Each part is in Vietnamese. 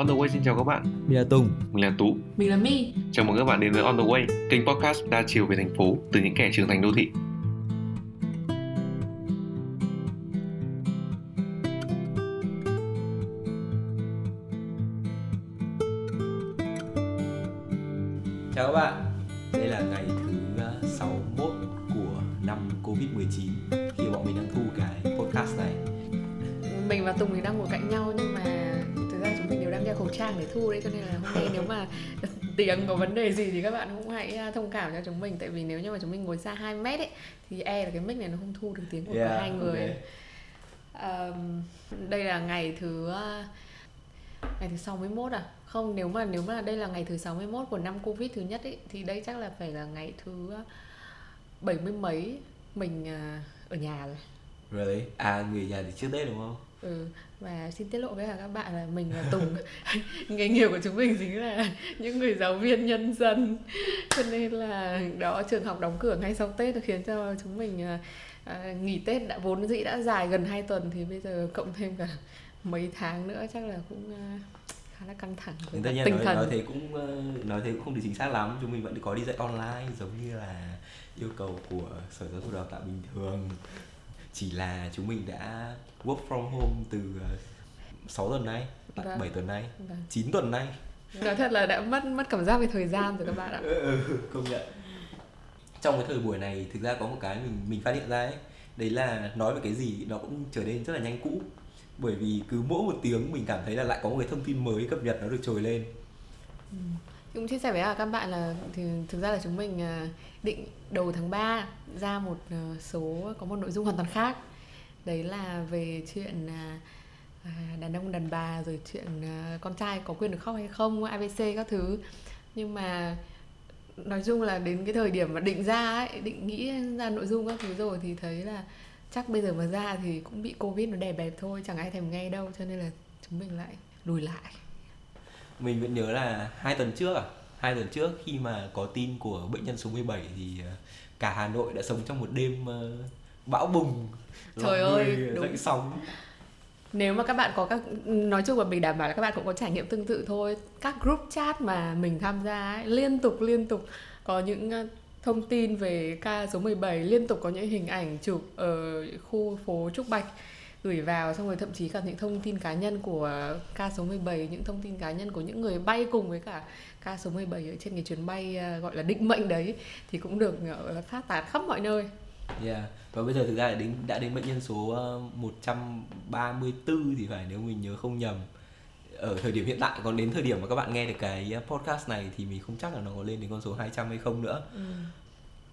On the Way xin chào các bạn. Mình là Tùng. Mình là Tú. Mình là My. Chào mừng các bạn đến với On the Way, kênh podcast đa chiều về thành phố từ những kẻ trưởng thành đô thị. Tiếng có vấn đề gì thì các bạn cũng hãy à, thông cảm cho chúng mình tại vì nếu như mà chúng mình ngồi xa 2 mét ấy thì e là cái mic này nó không thu được tiếng của Yeah, cả hai người. ok. Ờm, đây là ngày thứ à, ngày thứ 61 à? Không, nếu mà nếu mà đây là ngày thứ 61 của năm Covid thứ nhất ấy thì đây chắc là phải là ngày thứ à, bảy mươi mấy mình ở nhà rồi. Really? À người nhà thì trước Tết đúng không? Ừ, và xin tiết lộ với cả các bạn là mình và Tùng nghề nghiệp của chúng mình chính là những người giáo viên nhân dân cho nên là đó trường học đóng cửa ngay sau Tết khiến cho chúng mình à, à, nghỉ Tết đã vốn dĩ đã dài gần 2 tuần thì bây giờ cộng thêm cả mấy tháng nữa chắc là cũng à, khá là căng thẳng Nhưng tất nhiên tinh nói, thần nói thế cũng nói thế cũng không được chính xác lắm. Chúng mình vẫn có đi dạy online giống như là yêu cầu của Sở Giáo dục Đào tạo bình thường. Chỉ là chúng mình đã work from home từ uh, 6 tuần nay, Vâng. 7 tuần nay, Vâng. 9 tuần nay. nói thật là đã mất mất cảm giác về thời gian rồi các bạn ạ Ừ, công nhận trong cái thời buổi này thực ra có một cái mình mình phát hiện ra ấy đấy là nói về cái gì nó cũng trở nên rất là nhanh cũ bởi vì cứ mỗi một tiếng mình cảm thấy là lại có một cái thông tin mới cập nhật nó được trồi lên cũng chia sẻ với cả các bạn là thì thực ra là chúng mình à, định đầu tháng 3 ra một à, số, có một nội dung hoàn toàn khác. Đấy là về chuyện à, đàn ông đàn bà rồi chuyện con trai có quyền được khóc hay không abc các thứ. Nhưng mà nói chung là đến cái thời điểm mà định ra ấy, định nghĩ ra nội dung các thứ rồi thì thấy là chắc bây giờ mà ra thì cũng bị covid nó đè bẹp thôi, chẳng ai thèm nghe đâu, cho nên là chúng mình lại lùi lại mình vẫn nhớ là hai tuần trước à? Hai tuần trước khi mà có tin của bệnh nhân số 17 thì ờ, cả Hà Nội đã sống trong một đêm ờ, bão bùng. Trời lòng ơi, dậy sóng. Nếu mà các bạn có các nói chung là mình đảm bảo là các bạn cũng có trải nghiệm tương tự thôi. Các group chat mà mình tham gia ấy, liên tục liên tục có những ờ, thông tin về ca số 17 liên tục có những hình ảnh chụp ở khu phố Trúc Bạch gửi vào xong rồi thậm chí cả những thông tin cá nhân của ca số 17 những thông tin cá nhân của những người bay cùng với cả ca số 17 ở trên cái chuyến bay ờ, gọi là định mệnh đấy thì cũng được là phát tán khắp mọi nơi Yeah. Và bây giờ thực ra đã đến đã đến bệnh nhân số ờ, 134 thì phải nếu mình nhớ không nhầm ở thời điểm hiện tại còn đến thời điểm mà các bạn nghe được cái ờ, podcast này thì mình không chắc là nó có lên đến con số 200 hay không nữa. Ừ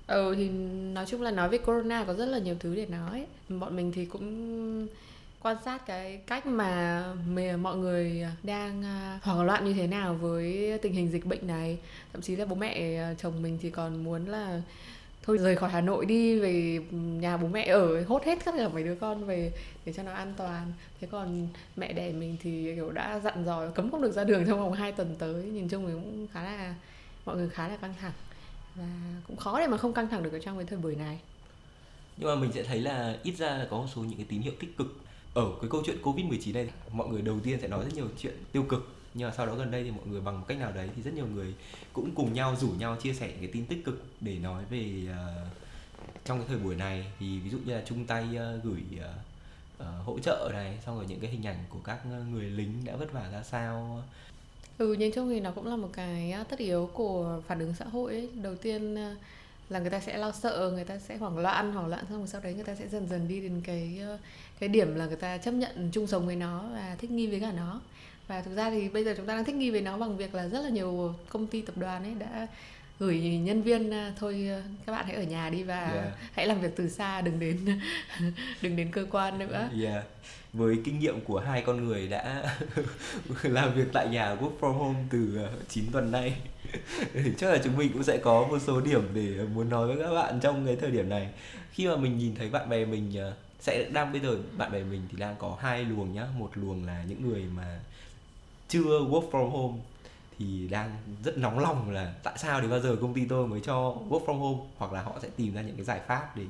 Ừ, thì nói chung là nói về corona có rất là nhiều thứ để nói Bọn mình thì cũng quan sát cái cách mà mọi người đang à, hoảng loạn như thế nào với tình hình dịch bệnh này. Thậm chí là bố mẹ à, chồng mình thì còn muốn là thôi rời khỏi Hà Nội đi, về nhà bố mẹ ở, hốt hết tất cả mấy đứa con về để cho nó an toàn. Thế còn mẹ đẻ mình thì, kiểu, đã dặn dò cấm không được ra đường trong vòng 2 tuần tới. Nhìn chung thì cũng khá là, mọi người khá là căng thẳng và cũng khó để mà không căng thẳng được ở trong cái thời buổi này. Nhưng mà mình sẽ thấy là ít ra là có một số những cái tín hiệu tích cực. Ở cái câu chuyện Covid-19 này mọi người đầu tiên sẽ nói rất nhiều chuyện tiêu cực. Nhưng mà sau đó gần đây thì mọi người bằng một cách nào đấy thì rất nhiều người cũng cùng nhau rủ nhau chia sẻ cái tin tích cực để nói về uh, trong cái thời buổi này. Thì ví dụ như là chung tay uh, gửi uh, uh, hỗ trợ này xong rồi những cái hình ảnh của các người lính đã vất vả ra sao ừ nhìn chung thì nó cũng là một cái à, tất yếu của phản ứng xã hội ấy. đầu tiên à, là người ta sẽ lo sợ, người ta sẽ hoảng loạn hoảng loạn xong rồi sau đấy người ta sẽ dần dần đi đến cái à, cái điểm là người ta chấp nhận chung sống với nó và thích nghi với cả nó và thực ra thì bây giờ chúng ta đang thích nghi với nó bằng việc là rất là nhiều công ty, tập đoàn ấy đã gửi nhân viên à, thôi à, các bạn hãy ở nhà đi và Yeah. hãy làm việc từ xa đừng đến đừng đến cơ quan nữa Yeah. Với kinh nghiệm của hai con người đã làm việc tại nhà work from home từ ờ, 9 tuần nay chắc là chúng mình cũng sẽ có một số điểm để muốn nói với các bạn trong cái thời điểm này khi mà mình nhìn thấy bạn bè mình sẽ đang bây giờ bạn bè mình thì đang có hai luồng nhá một luồng là những người mà chưa work from home thì đang rất nóng lòng là tại sao đến bao giờ công ty tôi mới cho work from home? Hoặc là họ sẽ tìm ra những cái giải pháp để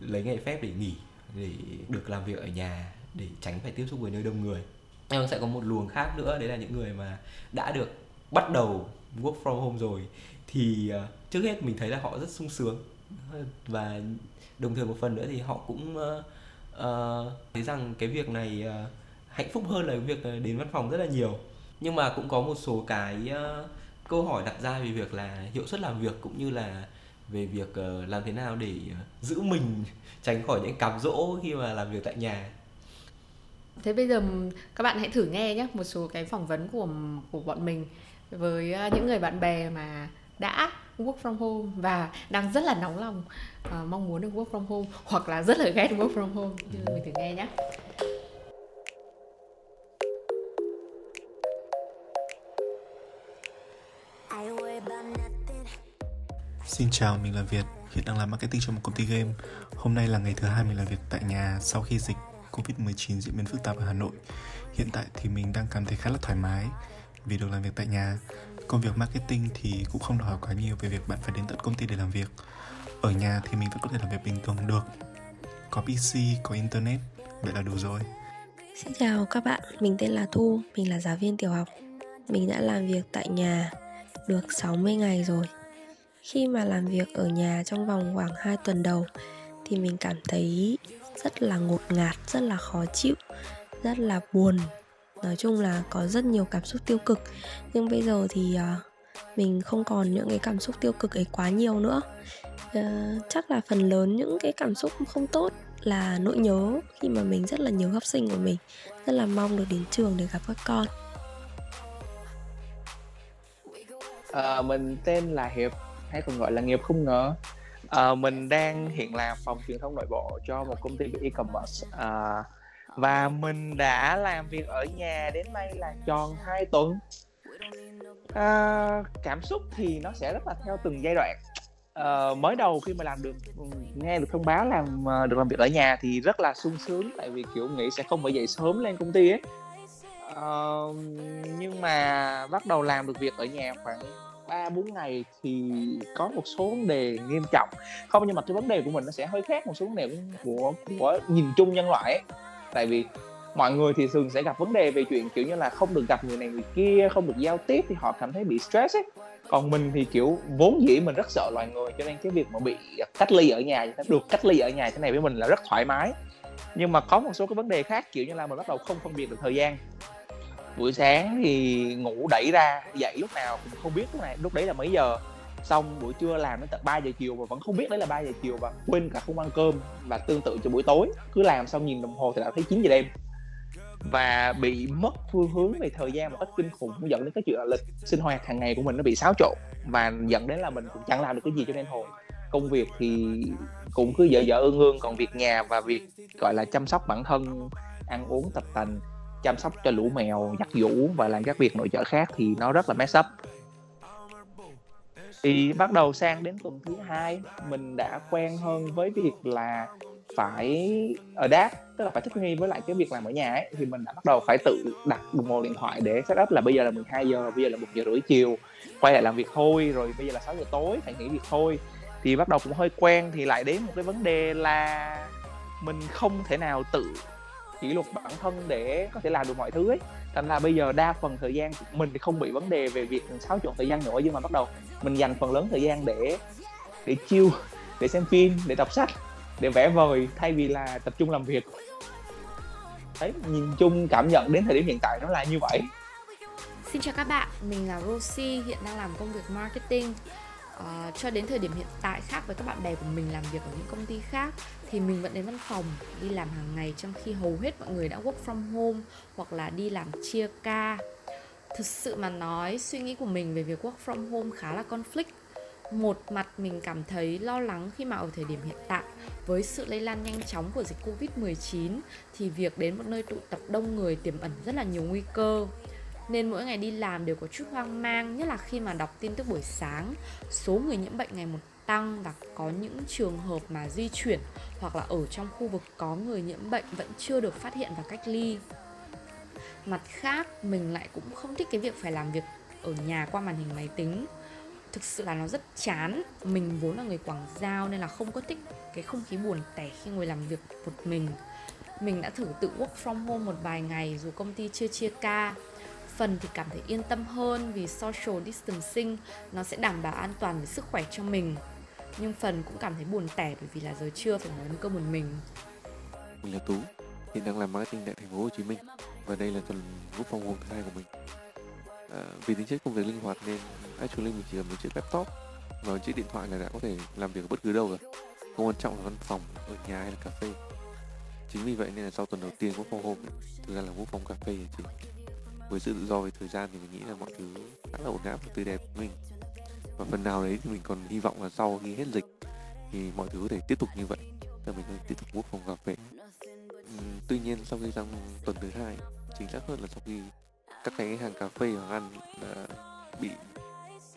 lấy ngày phép để nghỉ để được làm việc ở nhà để tránh phải tiếp xúc với nơi đông người. Nhưng sẽ có một luồng khác nữa đấy là những người mà đã được bắt đầu work from home rồi. Thì ờ, trước hết mình thấy là họ rất sung sướng. Và đồng thời một phần nữa thì họ cũng uh, uh, thấy rằng cái việc này uh, hạnh phúc hơn là cái việc đến văn phòng rất là nhiều nhưng mà cũng có một số cái uh, câu hỏi đặt ra về việc là hiệu suất làm việc cũng như là về việc uh, làm thế nào để uh, giữ mình tránh khỏi những cám dỗ khi mà làm việc tại nhà. Thế bây giờ các bạn hãy thử nghe nhé một số cái phỏng vấn của của bọn mình với những người bạn bè mà đã work from home và đang rất là nóng lòng uh, mong muốn được work from home hoặc là rất là ghét work from home. Như mình thử nghe nhé Xin chào, mình là Việt, hiện đang làm marketing cho một công ty game. Hôm nay là ngày thứ hai mình làm việc tại nhà sau khi dịch Covid-19 diễn biến phức tạp ở Hà Nội. Hiện tại thì mình đang cảm thấy khá là thoải mái vì được làm việc tại nhà. Công việc marketing thì cũng không đòi hỏi quá nhiều về việc bạn phải đến tận công ty để làm việc. Ở nhà thì mình vẫn có thể làm việc bình thường được. Có PC, có internet, vậy là đủ rồi. Xin chào các bạn, mình tên là Thu, mình là giáo viên tiểu học. Mình đã làm việc tại nhà được 60 ngày rồi. Khi mà làm việc ở nhà trong vòng khoảng 2 tuần đầu thì mình cảm thấy rất là ngột ngạt, rất là khó chịu, rất là buồn. Nói chung là có rất nhiều cảm xúc tiêu cực. Nhưng bây giờ thì uh, mình không còn những cái cảm xúc tiêu cực ấy quá nhiều nữa. Uh, chắc là phần lớn những cái cảm xúc không tốt là nỗi nhớ khi mà mình rất là nhớ học sinh của mình rất là mong được đến trường để gặp các con. À, mình tên là hiệp hay còn gọi là nghiệp không ngờ. À, mình đang hiện làm phòng truyền thông nội bộ cho một công ty về e-commerce. À, và mình đã làm việc ở nhà đến nay là tròn 2 tuần. À, cảm xúc thì nó sẽ rất là theo từng giai đoạn. À, mới đầu khi mà làm được ừ, nghe được thông báo làm được làm việc ở nhà thì rất là sung sướng tại vì kiểu nghĩ sẽ không phải dậy sớm lên công ty ấy. À, nhưng mà bắt đầu làm được việc ở nhà khoảng ba bốn ngày thì có một số vấn đề nghiêm trọng. Không nhưng mà cái vấn đề của mình nó sẽ hơi khác một số vấn đề của của nhìn chung nhân loại ấy. Tại vì mọi người thì thường sẽ gặp vấn đề về chuyện kiểu như là không được gặp người này người kia không được giao tiếp thì họ cảm thấy bị stress ấy. Còn mình thì kiểu vốn dĩ mình rất sợ loài người cho nên cái việc mà bị cách ly ở nhà được cách ly ở nhà thế này với mình là rất thoải mái. Nhưng mà có một số cái vấn đề khác kiểu như là mình bắt đầu không phân biệt được thời gian buổi sáng thì ngủ đẩy ra, dậy lúc nào cũng không biết lúc này, lúc đấy là mấy giờ. Xong buổi trưa làm đến tận 3 giờ chiều và vẫn không biết đấy là 3 giờ chiều và quên cả không ăn cơm và tương tự cho buổi tối. Cứ làm xong nhìn đồng hồ thì đã thấy 9 giờ đêm. Và bị mất phương hướng về thời gian một cách kinh khủng dẫn đến cái chuyện là lịch sinh hoạt hàng ngày của mình nó bị xáo trộn và dẫn đến là mình cũng chẳng làm được cái gì cho nên hồi công việc thì cũng cứ dở dở ương ương, còn việc nhà và việc, gọi là, chăm sóc bản thân, ăn uống, tập tành chăm sóc cho lũ mèo giặt giũ và làm các việc nội trợ khác thì nó rất là mess up. Thì bắt đầu sang đến tuần thứ hai, mình đã quen hơn với việc là phải ở đáp tức là phải thích nghi với lại cái việc làm ở nhà ấy. Thì mình đã bắt đầu phải tự đặt đồng hồ điện thoại để set up là bây giờ là 12 giờ, bây giờ là một giờ rưỡi chiều, quay lại làm việc thôi, rồi bây giờ là 6 giờ tối, phải nghỉ việc thôi. Thì bắt đầu cũng hơi quen, thì lại đến một cái vấn đề là mình không thể nào tự kỷ luật bản thân để có thể làm được mọi thứ ấy. Thành ra bây giờ đa phần thời gian của mình thì không bị vấn đề về việc xáo trộn thời gian nữa nhưng mà bắt đầu mình dành phần lớn thời gian để để chill để xem phim để đọc sách để vẽ vời thay vì là tập trung làm việc. Đấy nhìn chung cảm nhận đến thời điểm hiện tại nó là như vậy. Xin chào các bạn, mình là Rosie, hiện đang làm công việc marketing uh, Cho đến thời điểm hiện tại khác với các bạn bè của mình làm việc ở những công ty khác Thì mình vẫn đến văn phòng, đi làm hàng ngày trong khi hầu hết mọi người đã work from home Hoặc là đi làm chia ca Thực sự mà nói, suy nghĩ của mình về việc work from home khá là conflict một mặt mình cảm thấy lo lắng khi mà ở thời điểm hiện tại với sự lây lan nhanh chóng của dịch Covid-19 thì việc đến một nơi tụ tập đông người tiềm ẩn rất là nhiều nguy cơ. Nên mỗi ngày đi làm đều có chút hoang mang, nhất là khi mà đọc tin tức buổi sáng, số người nhiễm bệnh ngày một tăng và có những trường hợp mà di chuyển hoặc là ở trong khu vực có người nhiễm bệnh vẫn chưa được phát hiện và cách ly. Mặt khác, mình lại cũng không thích cái việc phải làm việc ở nhà qua màn hình máy tính. Thực sự là nó rất chán. Mình vốn là người quảng giao nên là không có thích cái không khí buồn tẻ khi ngồi làm việc một mình. Mình đã thử tự work from home một vài ngày dù công ty chưa chia ca phần thì cảm thấy yên tâm hơn vì social distancing nó sẽ đảm bảo an toàn về sức khỏe cho mình nhưng phần cũng cảm thấy buồn tẻ bởi vì là giờ trưa phải nấu cơm một mình Mình là Tú, hiện đang làm marketing tại thành phố Hồ Chí Minh và đây là tuần group phòng home thứ hai của mình. À, vì tính chất công việc linh hoạt nên actually mình chỉ cần một chiếc laptop và một chiếc điện thoại là đã có thể làm việc ở bất cứ đâu rồi. Không quan trọng là văn phòng, ở nhà hay là cà phê. Chính vì vậy nên là sau tuần đầu tiên của phòng home, thực ra là work phòng cà phê là chính. Với sự tự do về thời gian thì mình nghĩ là mọi thứ khá là ổn áp và tươi đẹp với mình. Và phần nào đấy thì mình còn hy vọng là sau khi hết dịch thì mọi thứ có thể tiếp tục như vậy là mình có thể tiếp tục quốc phòng gặp về tuy nhiên sau khi sang tuần thứ hai, chính xác hơn là sau khi các cái hàng cà phê hoặc ăn đã bị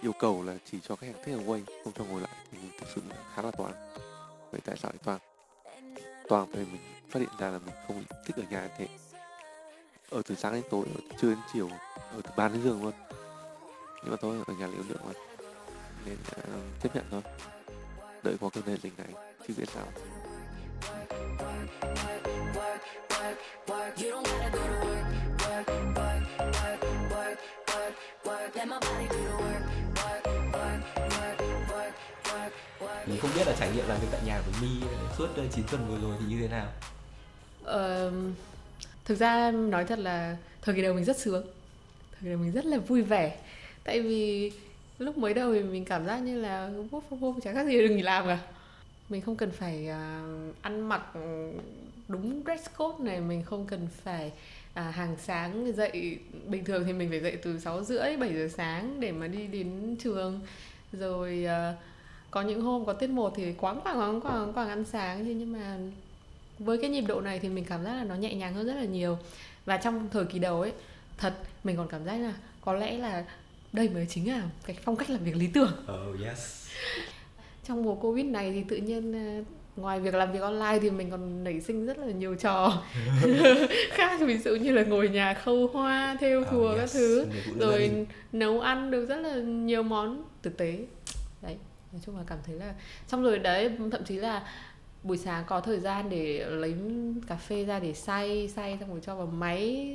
yêu cầu là chỉ cho khách hàng take away không cho ngồi lại thì mình thực sự là khá là toán vậy tại sao lại toán toán thì mình, phát hiện ra là mình không thích ở nhà thế ở từ sáng đến tối ở từ trưa đến chiều ở từ ban đến giường luôn. Nhưng mà thôi ở nhà liễu lượng mà. Nên uh, chấp nhận thôi. Đợi qua cơn đại dịch này chứ biết sao. Mình không biết là trải nghiệm làm việc tại nhà của My suốt ờ, 9 tuần vừa rồi thì như thế nào? Ờ, thực ra nói thật là thời kỳ đầu mình rất sướng. Thời kỳ đầu mình rất là vui vẻ. Tại vì lúc mới đầu thì mình cảm giác như là work from home chẳng khác gì đừng nghỉ làm cả. Mình không cần phải uh, ăn mặc đúng dress code này mình không cần phải à, hàng sáng dậy. Bình thường thì mình phải dậy từ 6 rưỡi 7 giờ sáng để mà đi đến trường. Rồi à, có những hôm có tiết một thì quáng quàng quáng quàng ăn sáng. Thế nhưng mà với cái nhịp độ này thì mình cảm giác là nó nhẹ nhàng hơn rất là nhiều. Và trong thời kỳ đầu ấy thật mình còn cảm giác là có lẽ là đây mới chính là cái phong cách làm việc lý tưởng. Oh yes. Trong mùa covid này thì tự nhiên à, ngoài việc làm việc online thì mình còn nảy sinh rất là nhiều trò khác. Ví dụ như là ngồi nhà khâu hoa thêu Oh, thùa các yes. thứ nữ gia rồi nấu ăn được rất là nhiều món. Thực tế đấy nói chung là cảm thấy là xong rồi đấy thậm chí là buổi sáng có thời gian để lấy cà phê ra để xay xay xong rồi cho vào máy.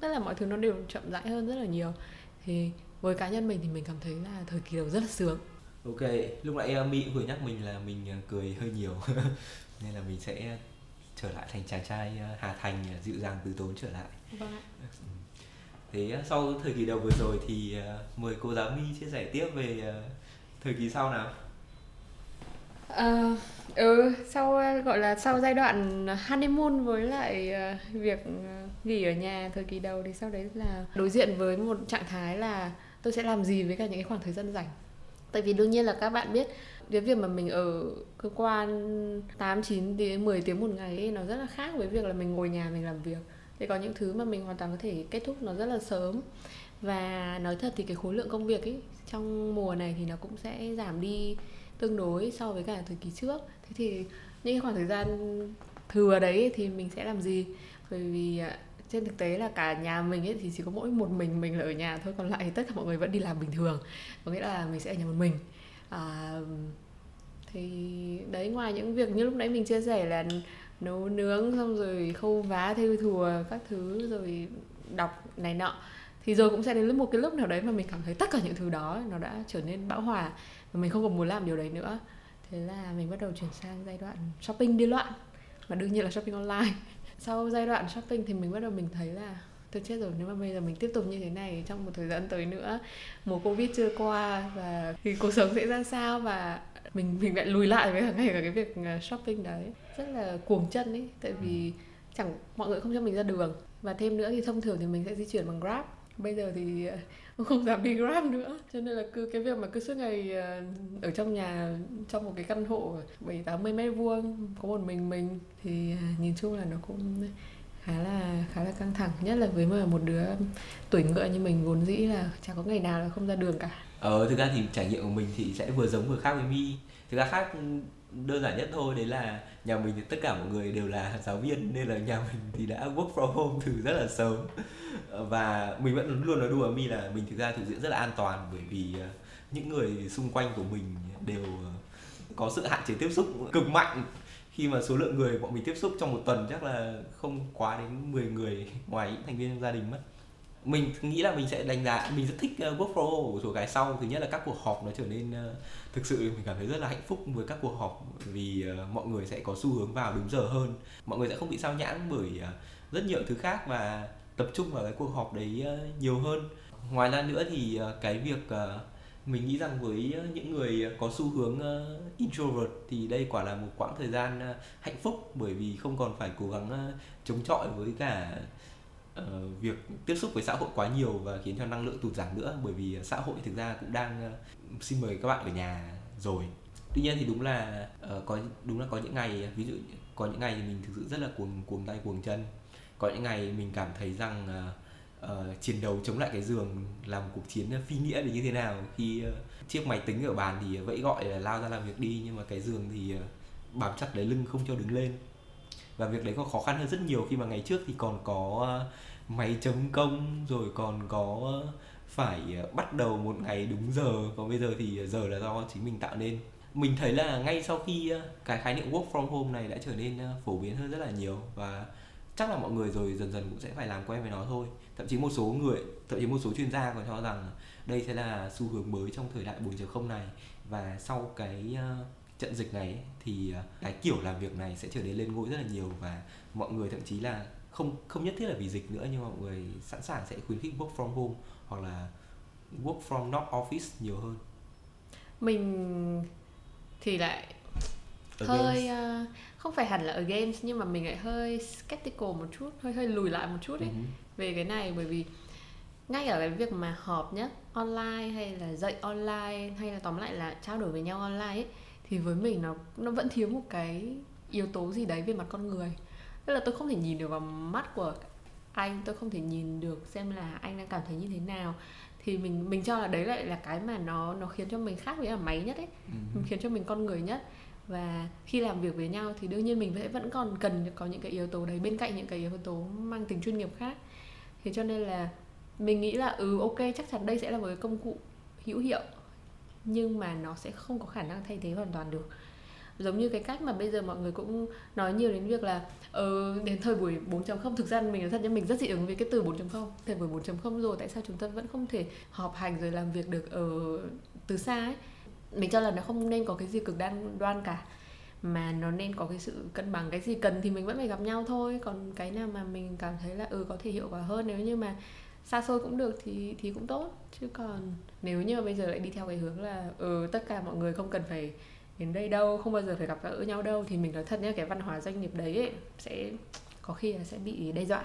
Tức là mọi thứ nó đều chậm rãi hơn rất là nhiều. Thì với cá nhân mình thì mình cảm thấy là thời kỳ đầu rất là sướng. Ok, lúc nãy My cũng vừa nhắc mình là mình uh, cười hơi nhiều. Nên là mình sẽ trở lại thành chàng trai uh, Hà Thành dịu dàng từ tốn trở lại. Vâng ạ. Thế sau thời kỳ đầu vừa rồi thì mời cô giáo My chia sẻ tiếp về thời kỳ sau nào Ờ, ừ, sau ờ, gọi là sau giai đoạn honeymoon với lại ờ, việc nghỉ ở nhà thời kỳ đầu thì sau đấy là đối diện với một trạng thái là tôi sẽ làm gì với cả những cái khoảng thời gian rảnh. Tại vì đương nhiên là các bạn biết cái việc mà mình ở cơ quan 8 9 đến 10 tiếng một ngày ấy, nó rất là khác với việc là mình ngồi nhà mình làm việc. Thì có những thứ mà mình hoàn toàn có thể kết thúc nó rất là sớm. Và nói thật thì cái khối lượng công việc ấy trong mùa này thì nó cũng sẽ giảm đi tương đối so với cả thời kỳ trước. Thế thì những cái khoảng thời gian thừa đấy thì mình sẽ làm gì? Bởi vì à, trên thực tế là cả nhà mình ấy thì chỉ có mỗi một mình mình là ở nhà thôi còn lại thì tất cả mọi người vẫn đi làm bình thường. Có nghĩa là mình sẽ ở nhà một mình. À, thì đấy ngoài những việc như lúc nãy mình chia sẻ là nấu nướng xong rồi khâu vá thêu thùa các thứ rồi đọc này nọ thì rồi cũng sẽ đến một cái lúc nào đấy mà mình cảm thấy tất cả những thứ đó nó đã trở nên bão hòa và mình không còn muốn làm điều đấy nữa. Thế là mình bắt đầu chuyển sang giai đoạn shopping đi loạn. Và đương nhiên là shopping online. Sau giai đoạn shopping thì mình bắt đầu mình thấy là tôi chết rồi nếu mà bây giờ mình tiếp tục như thế này trong một thời gian tới nữa mùa covid chưa qua và thì cuộc sống sẽ ra sao? Và mình mình lại lùi lại với cả ngay cả cái việc à, shopping đấy. Rất là cuồng chân ấy tại vì chẳng mọi người không cho mình ra đường. Và thêm nữa thì thông thường thì mình sẽ di chuyển bằng grab bây giờ thì cũng không dám đi grab nữa. Cho nên là cứ cái việc mà cứ suốt ngày ờ, ở trong nhà trong một cái căn hộ bảy tám mươi mét vuông có một mình mình thì ờ, nhìn chung là nó cũng khá là khá là căng thẳng. Nhất là với mà một đứa tuổi ngựa như mình vốn dĩ là chả có ngày nào là không ra đường cả. Ờ, thực ra thì trải nghiệm của mình thì sẽ vừa giống vừa khác với mi. Thực ra khác đơn giản nhất thôi, đấy là nhà mình thì tất cả mọi người đều là giáo viên, nên là nhà mình thì đã work from home từ rất là sớm. Ờ, và mình vẫn luôn nói đùa mi là mình thực ra thực sự rất là an toàn, bởi vì ờ, những người xung quanh của mình đều ờ, có sự hạn chế tiếp xúc cực mạnh. Khi mà số lượng người bọn mình tiếp xúc trong một tuần chắc là không quá đến 10 người ngoài những thành viên trong gia đình mất mình nghĩ là mình sẽ đánh giá mình rất thích ờ, uh, work from home của số cái sau. Thứ nhất là các cuộc họp nó trở nên ờ, thực sự mình cảm thấy rất là hạnh phúc với các cuộc họp vì ờ, mọi người sẽ có xu hướng vào đúng giờ hơn. Mọi người sẽ không bị sao nhãng bởi rất nhiều thứ khác và tập trung vào cái cuộc họp đấy nhiều hơn. Ngoài ra nữa thì cái việc mình nghĩ rằng với những người có xu hướng introvert thì đây quả là một quãng thời gian hạnh phúc bởi vì không còn phải cố gắng chống chọi với cả uh, việc tiếp xúc với xã hội quá nhiều và khiến cho năng lượng tụt giảm nữa bởi vì xã hội thực ra cũng đang uh, xin mời các bạn ở nhà rồi. Tuy nhiên thì đúng là uh, có đúng là có những ngày ví dụ có những ngày thì mình thực sự rất là cuồng cuồng tay cuồng chân. Có những ngày mình cảm thấy rằng uh, uh, chiến đấu chống lại cái giường là một cuộc chiến phi nghĩa để như thế nào. Khi uh, chiếc máy tính ở bàn thì vẫy gọi là lao ra làm việc đi nhưng mà cái giường thì uh, bám chặt lấy lưng không cho đứng lên và việc đấy còn khó khăn hơn rất nhiều khi mà ngày trước thì còn có ờ, máy chấm công, rồi còn có ờ, phải ờ, bắt đầu một ngày đúng giờ. Còn bây giờ thì giờ là do chính mình tạo nên. Mình thấy là ngay sau khi cái khái niệm work from home này đã trở nên phổ biến hơn rất là nhiều và chắc là mọi người rồi dần dần cũng sẽ phải làm quen với nó thôi. Thậm chí một số người, thậm chí một số chuyên gia còn cho rằng đây sẽ là xu hướng mới trong thời đại 4.0 này. Và sau cái trận dịch này thì cái kiểu làm việc này sẽ trở nên lên ngôi rất là nhiều và mọi người thậm chí là không không nhất thiết là vì dịch nữa nhưng mà mọi người sẵn sàng sẽ khuyến khích work from home hoặc là work from not office nhiều hơn. Mình thì lại hơi uh, không phải hẳn là ở games nhưng mà mình lại hơi skeptical một chút hơi hơi lùi lại một chút ấy uh-huh. về cái này. Bởi vì ngay ở cái việc mà họp nhá online hay là dạy online hay là tóm lại là trao đổi với nhau online ấy thì với mình nó nó vẫn thiếu một cái yếu tố gì đấy về mặt con người. Tức là tôi không thể nhìn được vào mắt của anh tôi không thể nhìn được xem là anh đang cảm thấy như thế nào. Thì mình mình cho là đấy lại là cái mà nó nó khiến cho mình khác với là máy nhất ấy. Uh-huh. khiến cho mình con người nhất. Và khi làm việc với nhau thì đương nhiên mình vẫn vẫn còn cần có những cái yếu tố đấy bên cạnh những cái yếu tố mang tính chuyên nghiệp khác. Thế cho nên là mình nghĩ là ừ ok chắc chắn đây sẽ là một cái công cụ hữu hiệu nhưng mà nó sẽ không có khả năng thay thế hoàn toàn được. Giống như cái cách mà bây giờ mọi người cũng nói nhiều đến việc là ờ, đến thời buổi 4.0 thực ra mình nói thật nhưng mình rất dị ứng với cái từ 4.0 thời buổi 4.0 rồi tại sao chúng ta vẫn không thể họp hành rồi làm việc được ở từ xa ấy? Mình cho là nó không nên có cái gì cực đoan đoan cả mà nó nên có cái sự cân bằng. Cái gì cần thì mình vẫn phải gặp nhau thôi. Còn cái nào mà mình cảm thấy là ừ có thể hiệu quả hơn nếu như mà xa xôi cũng được thì thì cũng tốt. Chứ còn nếu như mà bây giờ lại đi theo cái hướng là ừ tất cả mọi người không cần phải đến đây đâu không bao giờ phải gặp gỡ nhau đâu thì mình nói thật nhé cái văn hóa doanh nghiệp đấy ấy, sẽ có khi là sẽ bị đe dọa.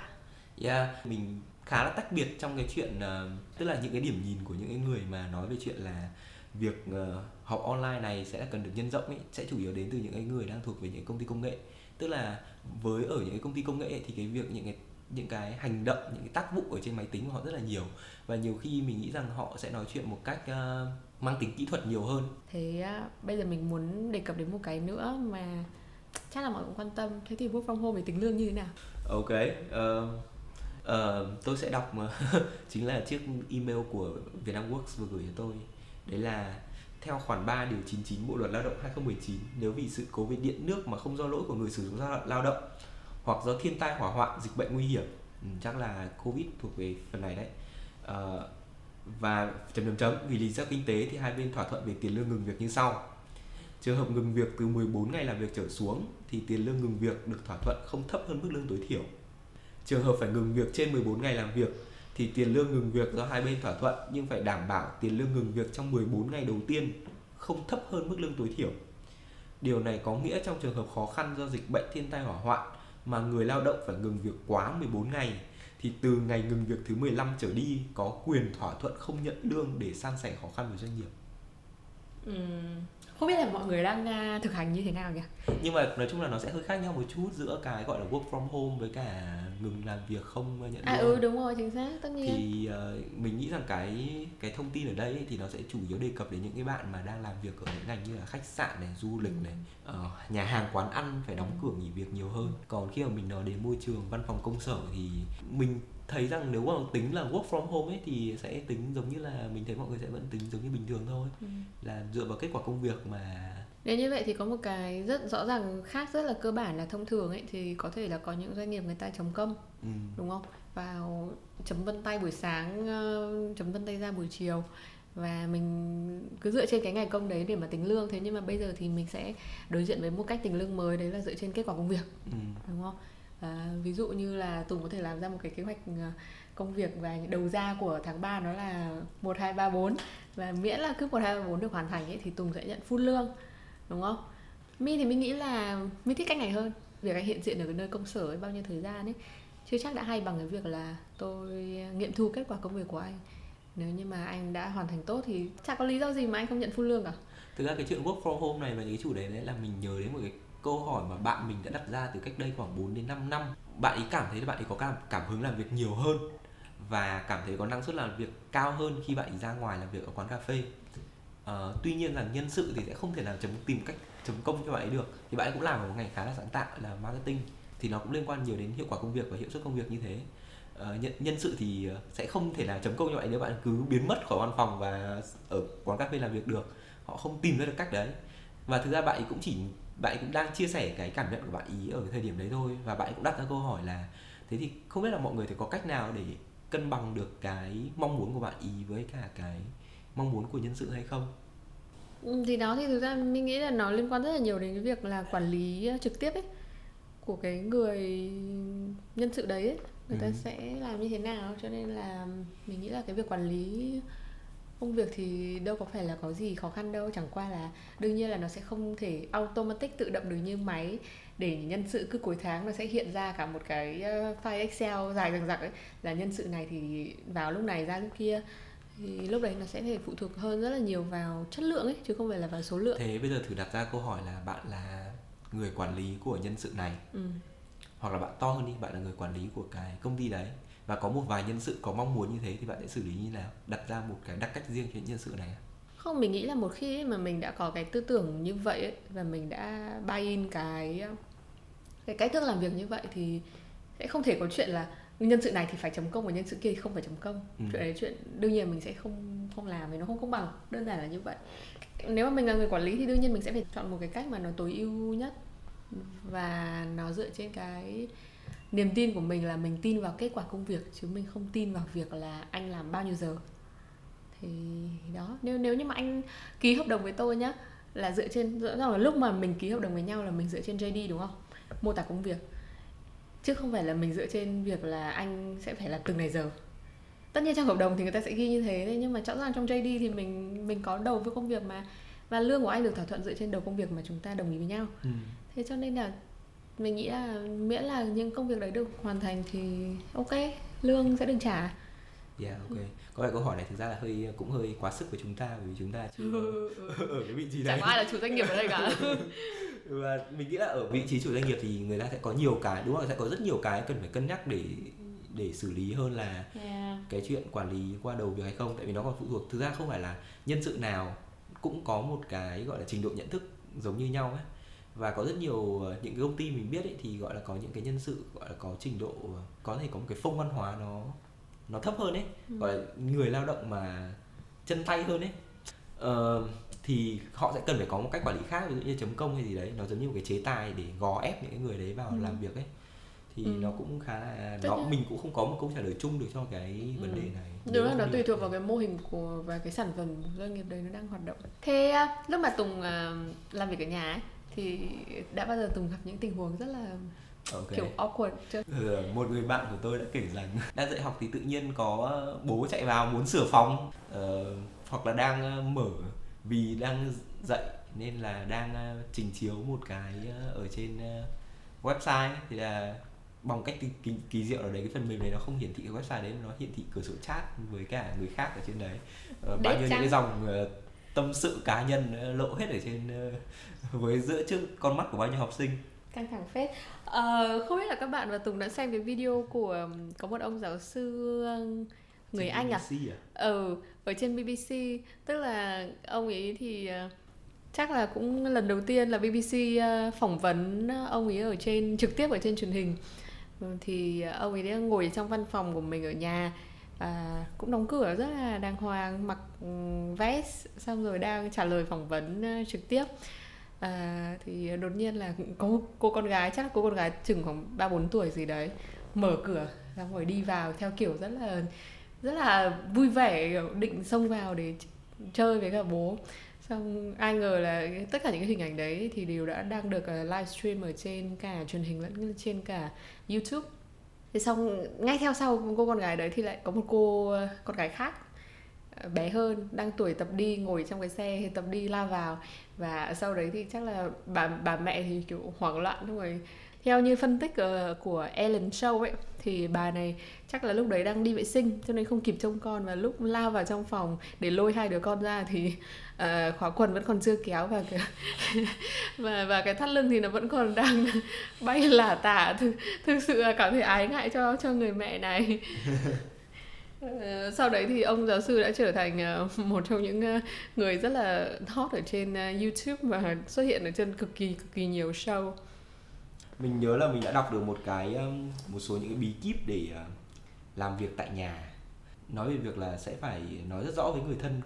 Yeah mình khá là tách biệt trong cái chuyện uh, tức là những cái điểm nhìn của những cái người mà nói về chuyện là việc uh, học online này sẽ cần được nhân rộng ấy sẽ chủ yếu đến từ những cái người đang thuộc về những công ty công nghệ. Tức là với ở những cái công ty công nghệ ấy, thì cái việc những cái những cái hành động những cái tác vụ ở trên máy tính của họ rất là nhiều. Và nhiều khi mình nghĩ rằng họ sẽ nói chuyện một cách uh, mang tính kỹ thuật nhiều hơn. Thế uh, bây giờ mình muốn đề cập đến một cái nữa mà chắc là mọi người quan tâm. Thế thì work from home về tính lương như thế nào? Ok uh, uh, tôi sẽ đọc chính là chiếc email của Vietnam Works vừa gửi cho tôi. Đấy là theo khoản 3 điều 99 Bộ luật Lao động 2019 nếu vì sự cố về điện nước mà không do lỗi của người sử dụng lao động hoặc do thiên tai hỏa hoạn dịch bệnh nguy hiểm. Ừ, chắc là covid thuộc về phần này đấy. À, và chấm chấm chấm vì lý do kinh tế thì hai bên thỏa thuận về tiền lương ngừng việc như sau. Trường hợp ngừng việc từ 14 ngày làm việc trở xuống thì tiền lương ngừng việc được thỏa thuận không thấp hơn mức lương tối thiểu. Trường hợp phải ngừng việc trên 14 ngày làm việc thì tiền lương ngừng việc do hai bên thỏa thuận nhưng phải đảm bảo tiền lương ngừng việc trong 14 ngày đầu tiên không thấp hơn mức lương tối thiểu. Điều này có nghĩa trong trường hợp khó khăn do dịch bệnh thiên tai hỏa hoạn mà người lao động phải ngừng việc quá 14 ngày, thì từ ngày ngừng việc thứ 15 trở đi có quyền thỏa thuận không nhận lương để san sẻ khó khăn với doanh nghiệp. Ừ không biết là mọi người đang uh, thực hành như thế nào nhỉ? Nhưng mà nói chung là nó sẽ hơi khác nhau một chút giữa cái gọi là work from home với cả ngừng làm việc không nhận à ừ đúng rồi chính xác tất nhiên. Thì uh, mình nghĩ rằng cái cái thông tin ở đây ấy, thì nó sẽ chủ yếu đề cập đến những cái bạn mà đang làm việc ở những ngành như là khách sạn này du lịch này uh, nhà hàng quán ăn phải đóng cửa nghỉ việc nhiều hơn. Còn khi mà mình nói đến môi trường văn phòng công sở thì mình thấy rằng nếu mà tính là work from home ấy thì sẽ tính giống như là mình thấy mọi người sẽ vẫn tính giống như bình thường thôi ừ. là dựa vào kết quả công việc mà nếu như vậy thì có một cái rất rõ ràng khác rất là cơ bản là thông thường ấy thì có thể là có những doanh nghiệp người ta chấm công ừ. đúng không vào chấm vân tay buổi sáng ờ, chấm vân tay ra buổi chiều và mình cứ dựa trên cái ngày công đấy để mà tính lương thế nhưng mà bây giờ thì mình sẽ đối diện với một cách tính lương mới đấy là dựa trên kết quả công việc Ừ. đúng không à, ví dụ như là tùng có thể làm ra một cái kế hoạch ờ, công việc và đầu ra của tháng 3 nó là một hai ba bốn. Và miễn là cứ một hai ba bốn được hoàn thành ấy thì tùng sẽ nhận full lương đúng không? Mi thì mình nghĩ là mi thích cách này hơn việc anh hiện diện ở cái nơi công sở ấy bao nhiêu thời gian ấy. Chưa chắc đã hay bằng cái việc là tôi nghiệm thu kết quả công việc của anh. Nếu như mà anh đã hoàn thành tốt thì chắc có lý do gì mà anh không nhận full lương cả. Thực ra cái chuyện work from home này và những cái chủ đề đấy là mình nhớ đến một cái câu hỏi mà bạn mình đã đặt ra từ cách đây khoảng 4 đến 5 năm. Bạn ấy cảm thấy là bạn ấy có cảm cảm hứng làm việc nhiều hơn và cảm thấy có năng suất làm việc cao hơn khi bạn ấy ra ngoài làm việc ở quán cà phê. à, tuy nhiên rằng nhân sự thì sẽ không thể nào chấm tìm cách chấm công cho bạn ấy được. Thì bạn ấy cũng làm ở một ngành khá là sáng tạo là marketing thì nó cũng liên quan nhiều đến hiệu quả công việc và hiệu suất công việc như thế. à, nhân, nhân sự thì ờ, sẽ không thể nào chấm công cho bạn ấy nếu bạn cứ biến mất khỏi văn phòng và ở quán cà phê làm việc được họ không tìm ra được cách đấy và thực ra bạn ấy cũng chỉ bạn cũng đang chia sẻ cái cảm nhận của bạn ý ở cái thời điểm đấy thôi và bạn cũng đặt ra câu hỏi là thế thì không biết là mọi người thì có cách nào để cân bằng được cái mong muốn của bạn ý với cả cái mong muốn của nhân sự hay không Ừ, thì đó thì thực ra mình nghĩ là nó liên quan rất là nhiều đến cái việc là quản lý ờ, trực tiếp ấy của cái người nhân sự đấy ấy. người ta Ừ. sẽ làm như thế nào cho nên là mình nghĩ là cái việc quản lý công việc thì đâu có phải là có gì khó khăn đâu chẳng qua là đương nhiên là nó sẽ không thể automatic tự động được như máy để nhân sự cứ cuối tháng nó sẽ hiện ra cả một cái ờ, file Excel dài dằng dặc ấy là nhân sự này thì vào lúc này ra lúc kia thì lúc đấy nó sẽ phải phụ thuộc hơn rất là nhiều vào chất lượng ấy chứ không phải là vào số lượng thế bây giờ thử đặt ra câu hỏi là bạn là người quản lý của nhân sự này ừ. hoặc là bạn to hơn đi bạn là người quản lý của cái công ty đấy và có một vài nhân sự có mong muốn như thế thì bạn sẽ xử lý như nào đặt ra một cái đặc cách riêng cho những nhân sự này à? không mình nghĩ là một khi mà mình đã có cái tư tưởng như vậy ấy, và mình đã buy in cái cái cách thức làm việc như vậy thì sẽ không thể có chuyện là nhân sự này thì phải chấm công và nhân sự kia thì không phải chấm công Ừ. chuyện đấy chuyện đương nhiên mình sẽ không không làm vì nó không công bằng đơn giản là như vậy nếu mà mình là người quản lý thì đương nhiên mình sẽ phải chọn một cái cách mà nó tối ưu nhất và nó dựa trên cái niềm tin của mình là mình tin vào kết quả công việc chứ mình không tin vào việc là anh làm bao nhiêu giờ. Thì đó nếu nếu như mà anh ký hợp đồng với tôi nhá là dựa trên rõ ràng là lúc mà mình ký hợp đồng với nhau là mình dựa trên JD đúng không? Mô tả công việc. Chứ không phải là mình dựa trên việc là anh sẽ phải làm từng này giờ. Tất nhiên trong hợp đồng thì người ta sẽ ghi như thế nhưng mà rõ ràng trong JD thì mình mình có đầu với công việc mà và lương của anh được thỏa thuận dựa trên đầu công việc mà chúng ta đồng ý với nhau. Ừ. thế cho nên là mình nghĩ là miễn là những công việc đấy được hoàn thành thì ok lương sẽ được trả Yeah, ok. Có vẻ câu hỏi này thực ra là hơi cũng hơi quá sức với chúng ta bởi vì chúng ta chưa ở cái vị trí đấy. chẳng ai là chủ doanh nghiệp ở đây cả Và mình nghĩ là ở vị trí chủ doanh nghiệp thì người ta sẽ có nhiều cái đúng không? Sẽ có rất nhiều cái cần phải cân nhắc để để xử lý hơn là yeah. cái chuyện quản lý qua đầu việc hay không tại vì nó còn phụ thuộc thực ra không phải là nhân sự nào cũng có một cái gọi là trình độ nhận thức giống như nhau ấy và có rất nhiều ờ, những cái công ty mình biết ấy thì gọi là có những cái nhân sự gọi là có trình độ ờ, có thể có một cái phong văn hóa nó nó thấp hơn ấy gọi là người lao động mà chân tay hơn ấy. Ờ, thì họ sẽ cần phải có một cách quản lý khác ví dụ như chấm công hay gì đấy nó giống như một cái chế tài để gò ép những cái người đấy vào Ừ. làm việc ấy. Thì Ừ. nó cũng khá là Tất nó mình cũng không có một câu trả lời chung được cho cái vấn đề này. Đúng là nó tùy thuộc vào cái mô hình của và cái sản phẩm của doanh nghiệp đấy nó đang hoạt động. Thế à, lúc mà Tùng làm việc ở nhà ấy thì đã bao giờ Tùng gặp những tình huống rất là Ok. kiểu awkward chưa? Ừ, một người bạn của tôi đã kể rằng đang dạy học thì tự nhiên có bố chạy vào muốn sửa phòng ờ, hoặc là đang ờ, mở vì đang dạy nên là đang ờ, trình chiếu một cái ở trên website thì là bằng cách kỳ, kỳ, kỳ diệu ở đấy cái phần mềm này nó không hiển thị cái website đấy nó hiển thị cửa sổ chat với cả người khác ở trên đấy Ờ, bao nhiêu những cái dòng ờ, tâm sự cá nhân ờ, lộ hết ở trên ờ, với giữa trước con mắt của bao nhiêu học sinh Căng thẳng phết. Ờ, không biết là các bạn và Tùng đã xem cái video của có một ông giáo sư người Trên Anh à? BBC à? Ừ, ở trên BBC, tức là ông ấy thì ờ, chắc là cũng lần đầu tiên là BBC phỏng vấn ông ấy ở trên trực tiếp ở trên truyền hình. Thì ông ấy đang ngồi trong văn phòng của mình ở nhà và cũng đóng cửa rất là đàng hoàng, mặc ừ, vest xong rồi đang trả lời phỏng vấn ờ, trực tiếp. à, thì đột nhiên là có cô con gái chắc là cô con gái chừng khoảng ba bốn tuổi gì đấy mở cửa xong rồi đi vào theo kiểu rất là rất là vui vẻ định xông vào để chơi với cả bố xong ai ngờ là tất cả những cái hình ảnh đấy thì đều đã đang được ờ, livestream ở trên cả truyền hình lẫn trên cả youtube thế xong ngay theo sau cô con gái đấy thì lại có một cô, con gái khác ờ, bé hơn, đang tuổi tập đi, ngồi trong cái xe, tập đi lao vào. Và sau đấy thì chắc là bà bà mẹ thì kiểu hoảng loạn rồi theo như phân tích uh, của Ellen Show ấy thì bà này chắc là lúc đấy đang đi vệ sinh cho nên không kịp trông con. Và lúc lao vào trong phòng để lôi hai đứa con ra thì uh, khóa quần vẫn còn chưa kéo và cái và và cái thắt lưng thì nó vẫn còn đang bay lả tả. Thực, thực sự là cảm thấy ái ngại cho cho người mẹ này. Uh, sau đấy thì ông giáo sư đã trở thành một trong những người rất là hot ở trên YouTube và xuất hiện ở trên cực kỳ cực kỳ nhiều show mình nhớ là mình đã đọc được một cái một số những cái bí kíp để ờ, làm việc tại nhà. Nói về việc là sẽ phải nói rất rõ với người thân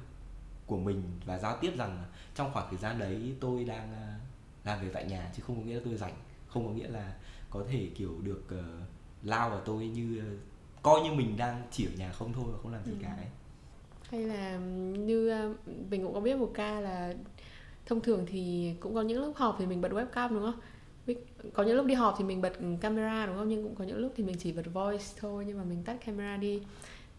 của mình và giao tiếp rằng trong khoảng thời gian đấy tôi đang ờ, làm việc tại nhà chứ không có nghĩa là tôi rảnh. Không có nghĩa là có thể kiểu được uh, lao vào tôi như uh, coi như mình đang chỉ ở nhà không thôi và không làm gì ừ. cả ấy. Hay là như uh, mình cũng có biết một ca là thông thường thì cũng có những lúc họp thì mình bật webcam đúng không có những lúc đi họp thì mình bật camera đúng không? Nhưng cũng có những lúc thì mình chỉ bật voice thôi, nhưng mà mình tắt camera đi.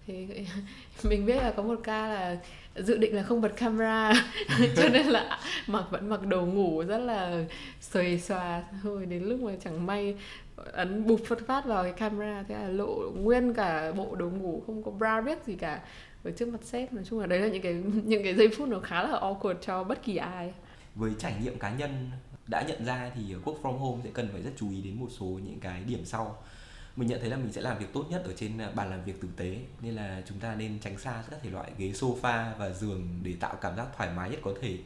Thì mình biết là có một ca là dự định là không bật camera cho nên là mặc, vẫn mặc đồ ngủ rất là xòe xòa thôi. Đến lúc mà chẳng may ấn bụp phát phát vào cái camera, thế là lộ nguyên cả bộ đồ ngủ, không có bra biết gì cả ở trước mặt sếp. Nói chung là đấy là những cái những cái giây phút nó khá là awkward cho bất kỳ ai. Với trải nghiệm cá nhân đã nhận ra thì work from home sẽ cần phải rất chú ý đến một số những cái điểm sau. Mình nhận thấy là mình sẽ làm việc tốt nhất ở trên à, bàn làm việc tử tế nên là chúng ta nên tránh xa các thể loại ghế sofa và giường để tạo cảm giác thoải mái nhất có thể.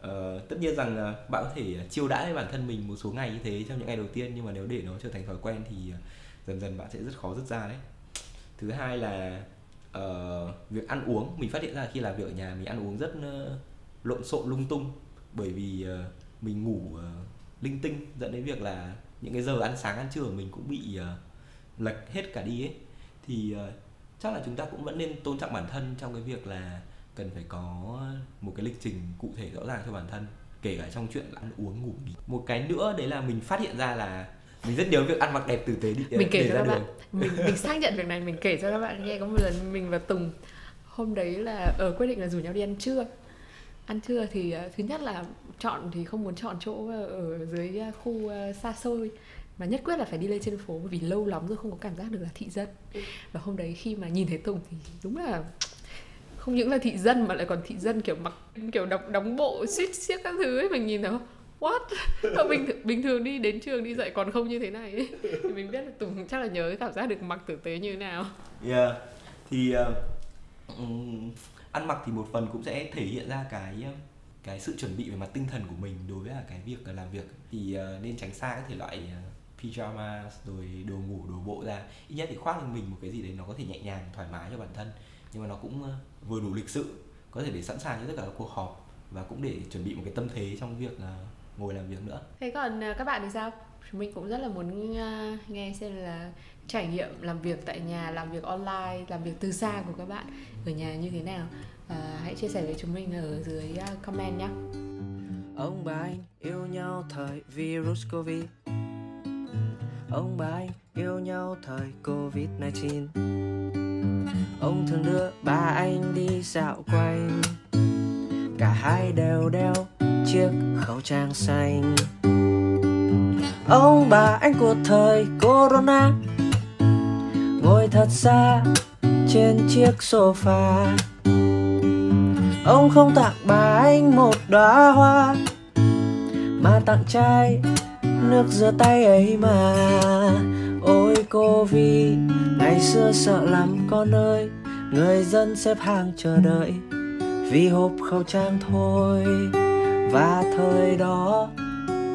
Ờ, tất nhiên rằng à, bạn có thể chiêu đãi bản thân mình một số ngày như thế trong những ngày đầu tiên nhưng mà nếu để nó trở thành thói quen thì à, dần dần bạn sẽ rất khó dứt ra đấy. Thứ hai là uh, việc ăn uống. Mình phát hiện ra khi làm việc ở nhà mình ăn uống rất uh, lộn xộn lung tung bởi vì uh, mình ngủ uh, linh tinh dẫn đến việc là những cái giờ ăn sáng ăn trưa của mình cũng bị uh, lệch hết cả đi ấy. Thì uh, chắc là chúng ta cũng vẫn nên tôn trọng bản thân trong cái việc là cần phải có một cái lịch trình cụ thể rõ ràng cho bản thân kể cả trong chuyện ăn uống ngủ nghỉ. Một cái nữa đấy là mình phát hiện ra là mình rất nhớ việc ăn mặc đẹp tử tế đi mình kể cho các bạn. Mình mình xác nhận việc này mình kể cho các bạn nghe. Có một lần mình và tùng hôm đấy là ở quyết định là rủ nhau đi ăn trưa ăn trưa thì uh, thứ nhất là chọn thì không muốn chọn chỗ ở dưới uh, khu xa xôi. Mà nhất quyết là phải đi lên trên phố bởi vì lâu lắm rồi không có cảm giác được là thị dân. Ừ. và hôm đấy khi mà nhìn thấy tùng thì đúng là không những là thị dân mà lại còn thị dân kiểu mặc kiểu đóng đóng bộ suýt xiết các thứ ấy mình nhìn thấy what? Bình thường, bình thường đi đến trường đi dạy còn không như thế này ấy. thì mình biết là tùng chắc là nhớ cái cảm giác được mặc tử tế như thế nào. Yeah. Thì uh, ăn mặc thì một phần cũng sẽ thể hiện ra cái ờ, cái sự chuẩn bị về mặt tinh thần của mình đối với cái việc làm việc. Thì uh, nên tránh xa các thể loại ờ, uh, pyjama rồi đồ ngủ đồ bộ ra. Ít nhất thì khoác lên mình một cái gì đấy nó có thể nhẹ nhàng thoải mái cho bản thân. Nhưng mà nó cũng uh, vừa đủ lịch sự có thể để sẵn sàng cho tất cả các cuộc họp và cũng để chuẩn bị một cái tâm thế trong việc ngồi làm việc nữa. Thế còn các bạn thì sao? Chúng mình cũng rất là muốn nghe xem là trải nghiệm làm việc tại nhà làm việc online làm việc từ xa của các bạn ở nhà như thế nào? À, hãy chia sẻ với chúng mình ở dưới à, comment nhé. Ông bà anh yêu nhau thời virus covid. Ông bà anh yêu nhau thời covid 19 ông thường đưa ba anh đi dạo quanh. Cả hai đều đeo chiếc khẩu trang xanh. Ông bà anh của thời corona ngồi thật xa trên chiếc sofa. Ông không tặng bà anh một đóa hoa, mà tặng chai nước rửa tay ấy mà. Ôi cô vi ngày xưa sợ lắm con ơi, người dân xếp hàng chờ đợi vì hộp khẩu trang thôi. Và thời đó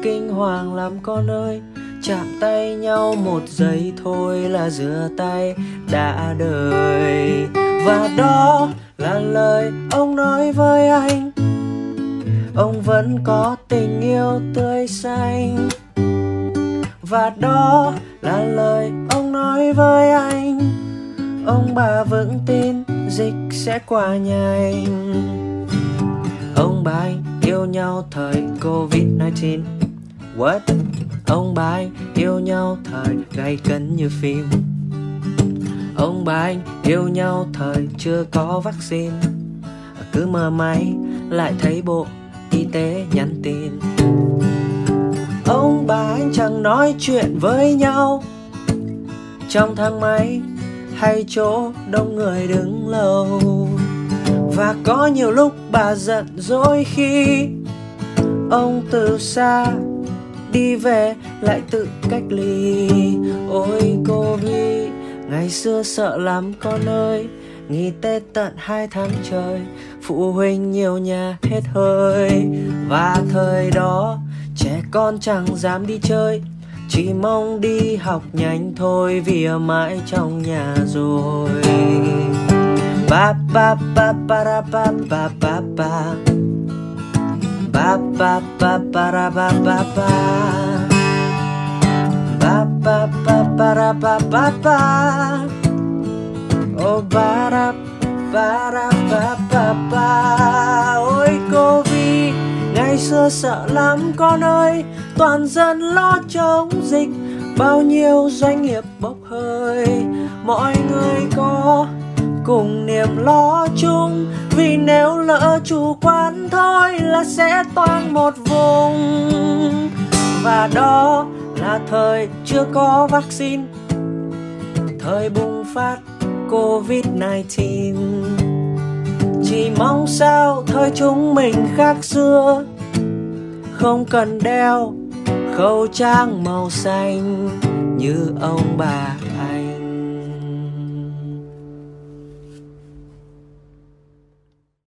kinh hoàng lắm con ơi chạm tay nhau một giây thôi là rửa tay đã đời. Và đó là lời ông nói với anh. Ông vẫn có tình yêu tươi xanh. Và đó là lời ông nói với anh. Ông bà vững tin dịch sẽ qua nhanh. Ông bà anh yêu nhau thời covid 19 what? Ông bà anh yêu nhau thời gay cấn như phim. Ông bà anh yêu nhau thời chưa có vaccine. Cứ mơ máy lại thấy bộ y tế nhắn tin. Ông bà anh chẳng nói chuyện với nhau. Trong thang máy hay chỗ đông người đứng lâu. Và có nhiều lúc bà giận dỗi khi ông từ xa đi về, lại tự cách ly. Ôi, cô vi ngày xưa sợ lắm con ơi. Nghỉ tết tận hai tháng trời, phụ huynh nhiều nhà hết hơi. Và thời đó, trẻ con chẳng dám đi chơi, chỉ mong đi học nhanh thôi vì ở mãi trong nhà rồi. Ba ba ba ba ba ba ba ba ba ba ba ba ba, ra, ba ba ba. Ba ba ba ba, ra, ba ba ba. Oh ba, ra ba ra, ba ba ba. Ôi, cô vi, ngày xưa sợ lắm con ơi. Toàn dân lo chống dịch, bao nhiêu doanh nghiệp bốc hơi. Mọi người có cùng niềm lo chung vì nếu lỡ chủ quan thôi là sẽ toàn một vùng. Và đó là thời chưa có vaccine. Thời bùng phát covid 19 chỉ mong sao thời chúng mình khác xưa. Không cần đeo khẩu trang màu xanh như ông bà.